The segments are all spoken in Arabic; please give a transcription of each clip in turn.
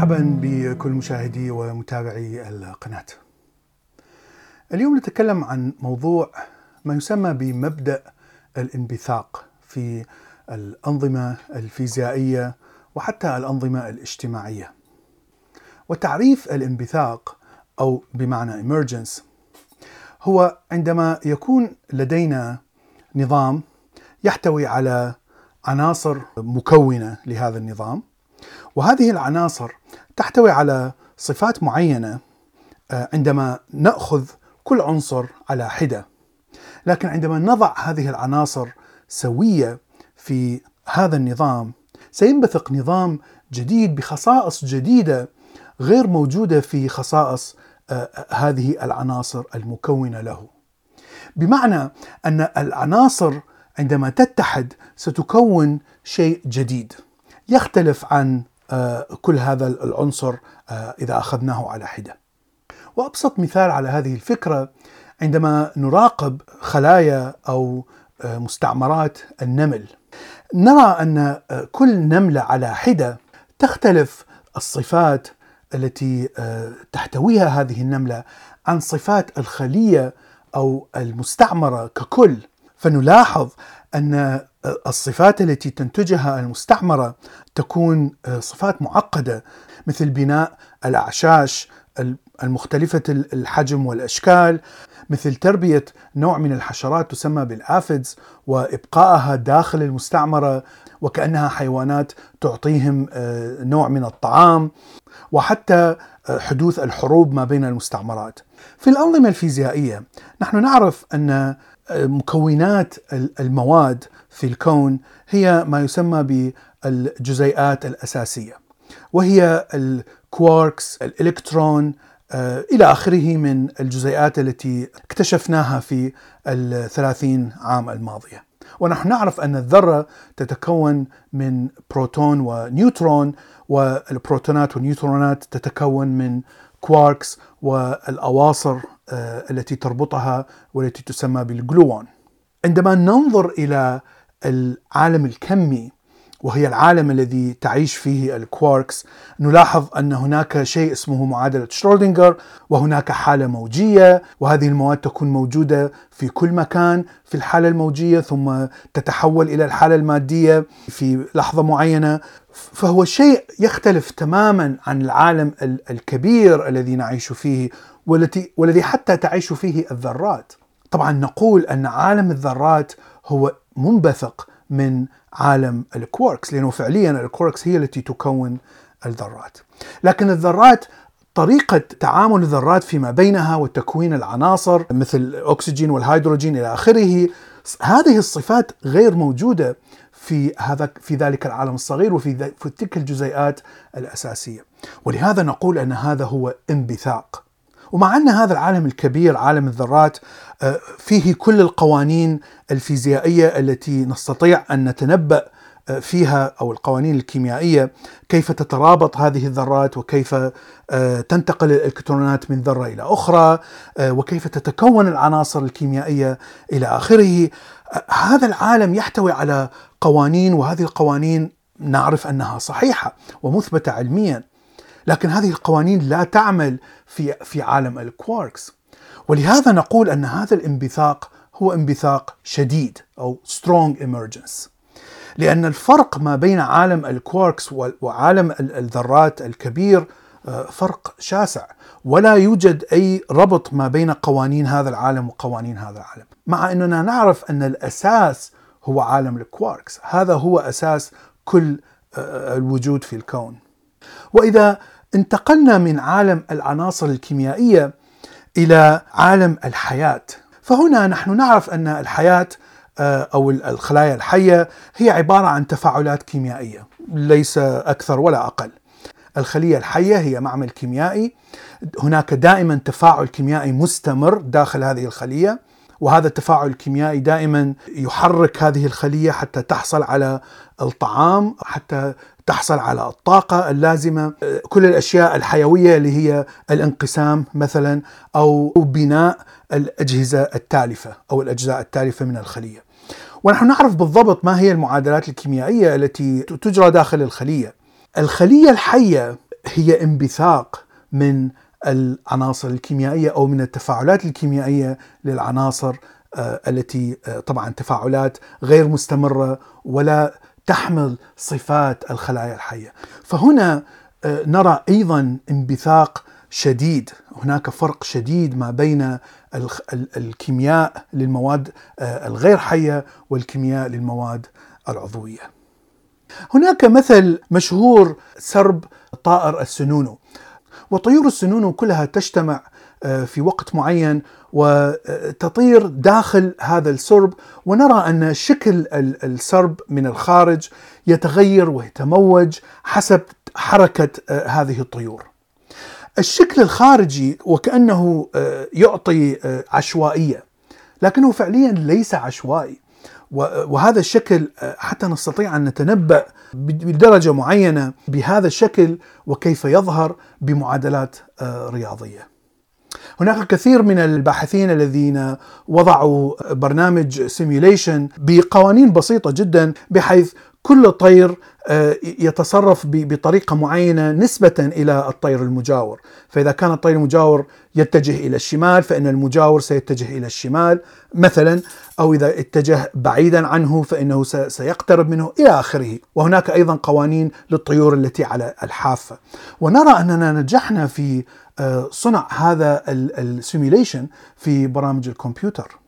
مرحبا بكل مشاهدي ومتابعي القناة. اليوم نتكلم عن موضوع ما يسمى بمبدأ الانبثاق في الأنظمة الفيزيائية وحتى الأنظمة الاجتماعية. وتعريف الانبثاق أو بمعنى emergence هو عندما يكون لدينا نظام يحتوي على عناصر مكونة لهذا النظام وهذه العناصر تحتوي على صفات معينة آه، عندما نأخذ كل عنصر على حدة لكن عندما نضع هذه العناصر سوية في هذا النظام سينبثق نظام جديد بخصائص جديدة غير موجودة في خصائص آه، هذه العناصر المكونة له. بمعنى أن العناصر عندما تتحد ستكون شيء جديد يختلف عن آه، كل هذا العنصر آه، إذا أخذناه على حدة. وأبسط مثال على هذه الفكرة عندما نراقب خلايا أو آه، مستعمرات النمل. نرى أن كل نملة على حدة تختلف الصفات التي تحتويها هذه النملة عن صفات الخلية أو المستعمرة ككل فنلاحظ أن الصفات التي تنتجها المستعمرة تكون صفات معقدة مثل بناء الأعشاش المختلفة الحجم والأشكال مثل تربية نوع من الحشرات تسمى بالآفيدز وابقائها داخل المستعمرة وكأنها حيوانات تعطيهم نوع من الطعام وحتى حدوث الحروب ما بين المستعمرات. في الأنظمة الفيزيائية نحن نعرف أن مكونات المواد في الكون هي ما يسمى بالجزيئات الأساسية وهي الكواركس الإلكترون آه، إلى آخره من الجزيئات التي اكتشفناها في الثلاثين عام الماضية. ونحن نعرف أن الذرة تتكون من بروتون ونيوترون والبروتونات والنيوترونات تتكون من كواركس والأواصر التي تربطها والتي تسمى بالجلوون. عندما ننظر إلى العالم الكمي وهي العالم الذي تعيش فيه الكواركس نلاحظ أن هناك شيء اسمه معادلة شرودنجر وهناك حالة موجية وهذه المواد تكون موجودة في كل مكان في الحالة الموجية ثم تتحول إلى الحالة المادية في لحظة معينة فهو شيء يختلف تماما عن العالم الكبير الذي نعيش فيه والتي والذي حتى تعيش فيه الذرات. طبعا نقول أن عالم الذرات هو منبثق من عالم الكواركس لأنه فعليا الكواركس هي التي تكون الذرات. لكن الذرات طريقة تعامل الذرات فيما بينها وتكوين العناصر مثل الأكسجين والهيدروجين إلى آخره هذه الصفات غير موجودة في هذا في ذلك العالم الصغير وفي في تلك الجزيئات الأساسية ولهذا نقول أن هذا هو انبثاق ومع أن هذا العالم الكبير عالم الذرات آه، فيه كل القوانين الفيزيائية التي نستطيع أن نتنبأ آه، فيها أو القوانين الكيميائية كيف تترابط هذه الذرات وكيف آه، تنتقل الإلكترونات من ذرة إلى أخرى وكيف تتكون العناصر الكيميائية إلى آخره. هذا العالم يحتوي على قوانين وهذه القوانين نعرف أنها صحيحة ومثبتة علميا. لكن هذه القوانين لا تعمل في في عالم الكواركس. ولهذا نقول أن هذا الانبثاق هو انبثاق شديد أو strong emergence. لأن الفرق ما بين عالم الكواركس وعالم الذرات الكبير آه، فرق شاسع. ولا يوجد أي ربط ما بين قوانين هذا العالم وقوانين هذا العالم. مع أننا نعرف أن الأساس هو عالم الكواركس. هذا هو أساس كل آه، الوجود في الكون. وإذا انتقلنا من عالم العناصر الكيميائية إلى عالم الحياة. فهنا نحن نعرف أن الحياة آه، أو الخلايا الحية هي عبارة عن تفاعلات كيميائية ليس أكثر ولا أقل. الخلية الحية هي معمل كيميائي. هناك دائما تفاعل كيميائي مستمر داخل هذه الخلية وهذا التفاعل الكيميائي دائما يحرك هذه الخلية حتى تحصل على الطعام حتى تحصل على الطاقة اللازمة كل الأشياء الحيوية اللي هي الانقسام مثلا أو بناء الأجهزة التالفة أو الأجزاء التالفة من الخلية. ونحن نعرف بالضبط ما هي المعادلات الكيميائية التي تجرى داخل الخلية. الخلية الحية هي انبثاق من العناصر الكيميائية أو من التفاعلات الكيميائية للعناصر آه، التي آه، طبعا تفاعلات غير مستمرة ولا تحمل صفات الخلايا الحية. فهنا آه، نرى أيضا انبثاق شديد، هناك فرق شديد ما بين الكيمياء للمواد الغير حية والكيمياء للمواد العضوية. هناك مثل مشهور سرب طائر السنونو وطيور السنونو كلها تجتمع آه، في وقت معين وتطير داخل هذا السرب ونرى أن شكل السرب من الخارج يتغير ويتموج حسب حركة آه، هذه الطيور. الشكل الخارجي وكأنه آه، يعطي عشوائية لكنه فعليا ليس عشوائي وهذا الشكل حتى نستطيع أن نتنبأ بدرجة معينة بهذا الشكل وكيف يظهر بمعادلات رياضية. هناك كثير من الباحثين الذين وضعوا برنامج سيميوليشن بقوانين بسيطة جدا بحيث كل طير آه، يتصرف بطريقة معينة نسبة إلى الطير المجاور، فإذا كان الطير المجاور يتجه إلى الشمال فإن المجاور سيتجه إلى الشمال مثلا، أو إذا اتجه بعيدا عنه فإنه سيقترب منه إلى آخره، وهناك أيضا قوانين للطيور التي على الحافة. ونرى أننا نجحنا في آه، صنع هذا السيميوليشن في برامج الكمبيوتر.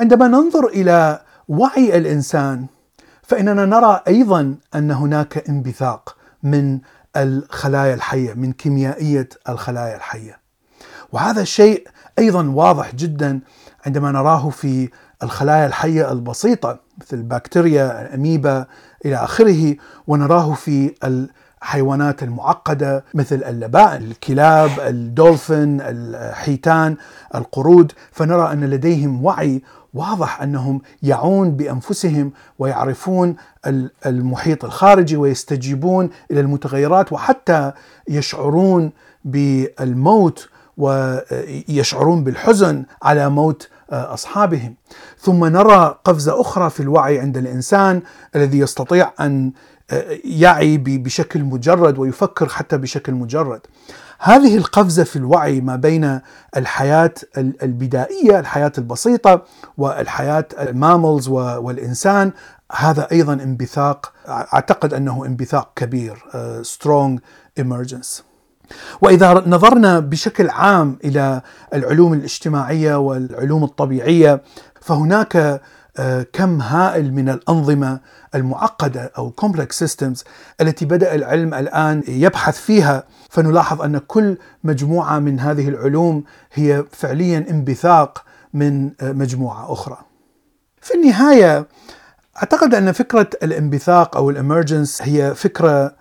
عندما ننظر إلى وعي الإنسان فإننا نرى أيضا أن هناك انبثاق من الخلايا الحية من كيميائية الخلايا الحية. وهذا الشيء أيضا واضح جدا عندما نراه في الخلايا الحية البسيطة مثل البكتيريا، الأميبا إلى آخره ونراه في الحيوانات المعقدة مثل اللبائن، الكلاب، الدولفين، الحيتان، القرود، فنرى أن لديهم وعي واضح أنهم يعون بأنفسهم ويعرفون المحيط الخارجي ويستجيبون إلى المتغيرات وحتى يشعرون بالموت ويشعرون بالحزن على موت أصحابهم. ثم نرى قفزة أخرى في الوعي عند الإنسان الذي يستطيع أن يعي بشكل مجرد ويفكر حتى بشكل مجرد. هذه القفزة في الوعي ما بين الحياة البدائية الحياة البسيطة والحياة ال mammals والإنسان. هذا أيضا انبثاق أعتقد أنه انبثاق كبير strong uh, emergence. وإذا نظرنا بشكل عام إلى العلوم الاجتماعية والعلوم الطبيعية فهناك آه، كم هائل من الأنظمة المعقده أو complex systems التي بدأ العلم الآن يبحث فيها فنلاحظ أن كل مجموعة من هذه العلوم هي فعليا انبثاق من آه، مجموعة أخرى. في النهاية أعتقد أن فكرة الانبثاق أو ال emergence هي فكرة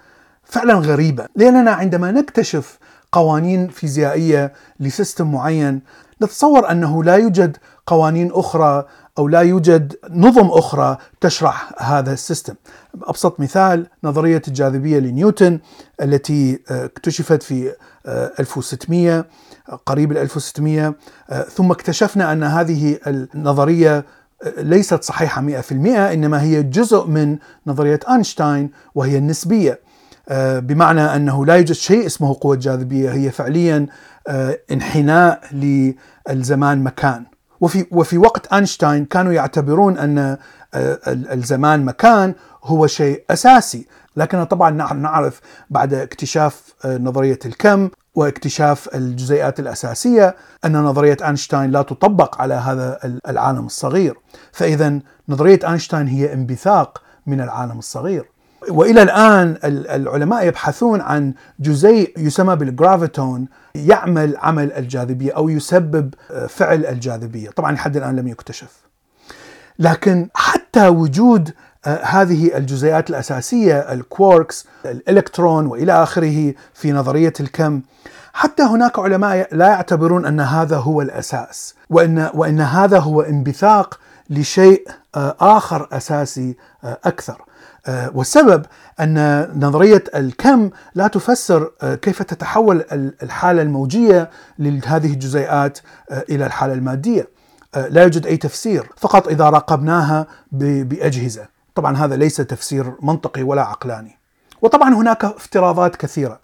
فعلا غريبة لأننا عندما نكتشف قوانين فيزيائية ل system معين نتصور أنه لا يوجد قوانين أخرى أو لا يوجد نظم أخرى تشرح هذا ال system. أبسط مثال نظرية الجاذبية لنيوتن التي آه، اكتشفت في 1600 آه، قريب ال 1600 آه، ثم اكتشفنا أن هذه النظرية ليست صحيحة 100% إنما هي جزء من نظرية أينشتاين وهي النسبية. بمعنى أنه لا يوجد شيء اسمه قوة جاذبية هي فعليا انحناء للزمان مكان وفي وفي وقت أينشتاين كانوا يعتبرون أن آه، الزمان مكان هو شيء أساسي، لكن طبعا نعرف بعد اكتشاف آه، نظرية الكم واكتشاف الجزيئات الأساسية أن نظرية أينشتاين لا تطبق على هذا العالم الصغير، فاذا نظرية أينشتاين هي انبثاق من العالم الصغير. وإلى الآن العلماء يبحثون عن جزيء يسمى بالجرافيتون يعمل عمل الجاذبية أو يسبب آه، فعل الجاذبية، طبعا لحد الآن لم يكتشف. لكن حتى وجود آه، هذه الجزيئات الأساسية الكواركس، الإلكترون وإلى آخره في نظرية الكم حتى هناك علماء لا يعتبرون أن هذا هو الأساس وإن وإن هذا هو انبثاق لشيء آه، آخر أساسي أكثر. آه، والسبب أن نظرية الكم لا تفسر آه، كيف تتحول الحالة الموجية لهذه الجزيئات آه، إلى الحالة المادية. لا يوجد أي تفسير، فقط إذا راقبناها بأجهزة. طبعا هذا ليس تفسير منطقي ولا عقلاني. وطبعا هناك افتراضات كثيرة.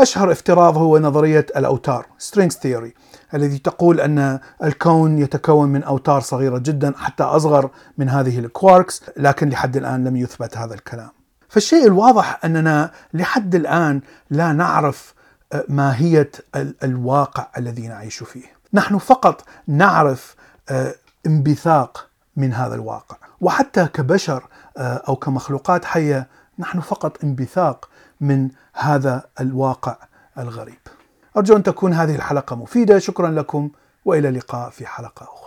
أشهر افتراض هو نظرية الأوتار Strings Theory الذي تقول أن الكون يتكون من أوتار صغيرة جدا حتى أصغر من هذه الكواركس لكن لحد الآن لم يثبت هذا الكلام. فالشيء الواضح أننا لحد الآن لا نعرف آه، ماهية الواقع الذي نعيش فيه. نحن فقط نعرف آه، انبثاق من هذا الواقع. وحتى كبشر آه، أو كمخلوقات حية نحن فقط انبثاق من هذا الواقع الغريب. أرجو أن تكون هذه الحلقة مفيدة، شكرا لكم وإلى اللقاء في حلقة أخرى.